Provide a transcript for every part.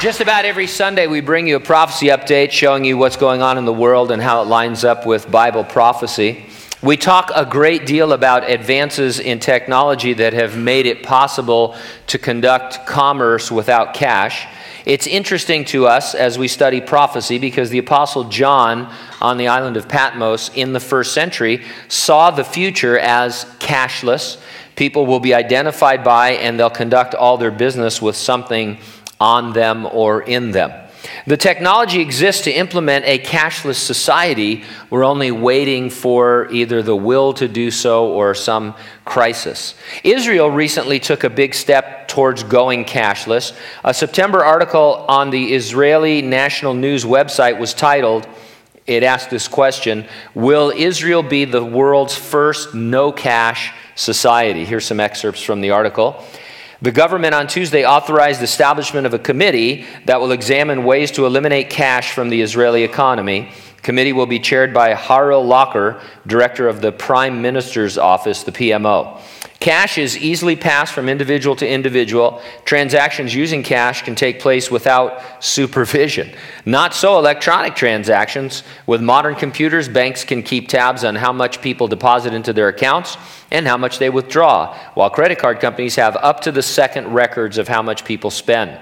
Just about every Sunday, we bring you a prophecy update showing you what's going on in the world and how it lines up with Bible prophecy. We talk a great deal about advances in technology that have made it possible to conduct commerce without cash. It's interesting to us as we study prophecy because the Apostle John on the island of Patmos in the first century saw the future as cashless. People will be identified by and they'll conduct all their business with something on them or in them. The technology exists to implement a cashless society. We're only waiting for either the will to do so or some crisis. Israel recently took a big step towards going cashless. A September article on the Israeli National News website was titled, it asked this question Will Israel be the world's first no cash society? Here's some excerpts from the article. The government on Tuesday authorized the establishment of a committee that will examine ways to eliminate cash from the Israeli economy. The committee will be chaired by Harel Locker, director of the Prime Minister's Office, the PMO. Cash is easily passed from individual to individual. Transactions using cash can take place without supervision. Not so electronic transactions. With modern computers, banks can keep tabs on how much people deposit into their accounts and how much they withdraw, while credit card companies have up to the second records of how much people spend.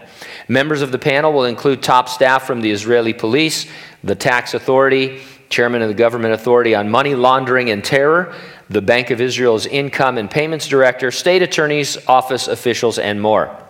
Members of the panel will include top staff from the Israeli police, the tax authority, chairman of the government authority on money laundering and terror, the Bank of Israel's income and payments director, state attorneys, office officials, and more.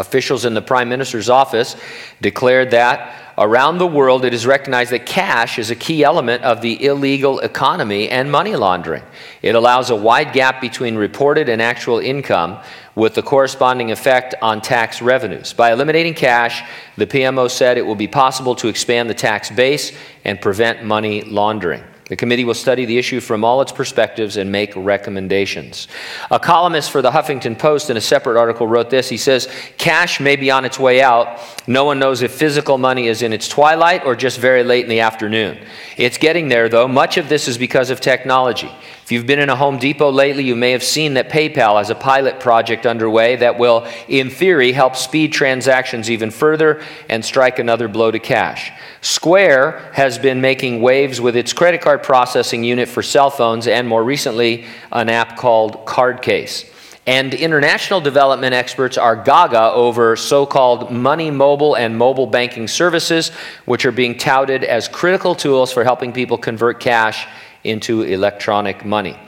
Officials in the prime minister's office declared that around the world it is recognized that cash is a key element of the illegal economy and money laundering. It allows a wide gap between reported and actual income with the corresponding effect on tax revenues. By eliminating cash, the PMO said it will be possible to expand the tax base and prevent money laundering. The committee will study the issue from all its perspectives and make recommendations. A columnist for the Huffington Post in a separate article wrote this. He says, Cash may be on its way out. No one knows if physical money is in its twilight or just very late in the afternoon. It's getting there, though. Much of this is because of technology. If you've been in a Home Depot lately, you may have seen that PayPal has a pilot project underway that will, in theory, help speed transactions even further and strike another blow to cash. Square has been making waves with its credit card processing unit for cell phones and, more recently, an app called CardCase. And international development experts are gaga over so called money mobile and mobile banking services, which are being touted as critical tools for helping people convert cash into electronic money.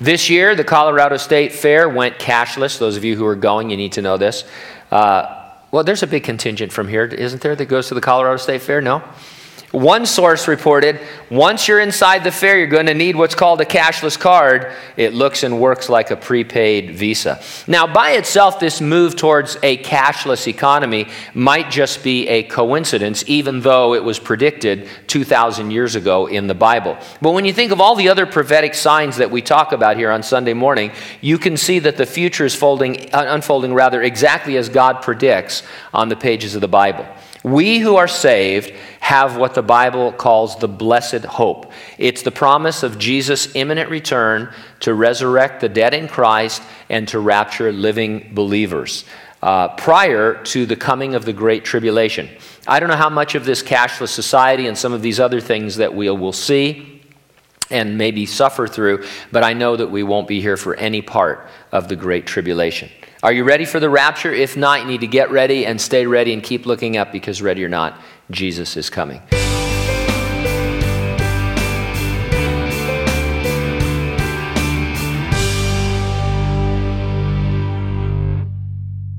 This year, the Colorado State Fair went cashless. Those of you who are going, you need to know this. Uh, well, there's a big contingent from here, isn't there, that goes to the Colorado State Fair? No? One source reported once you're inside the fair, you're going to need what's called a cashless card. It looks and works like a prepaid Visa. Now, by itself, this move towards a cashless economy might just be a coincidence, even though it was predicted 2,000 years ago in the Bible. But when you think of all the other prophetic signs that we talk about here on Sunday morning, you can see that the future is folding, uh, unfolding rather exactly as God predicts on the pages of the Bible. We who are saved have what the Bible calls the blessed hope. It's the promise of Jesus' imminent return to resurrect the dead in Christ and to rapture living believers uh, prior to the coming of the Great Tribulation. I don't know how much of this cashless society and some of these other things that we will see and maybe suffer through, but I know that we won't be here for any part of the Great Tribulation. Are you ready for the rapture? If not, you need to get ready and stay ready and keep looking up because, ready or not, Jesus is coming.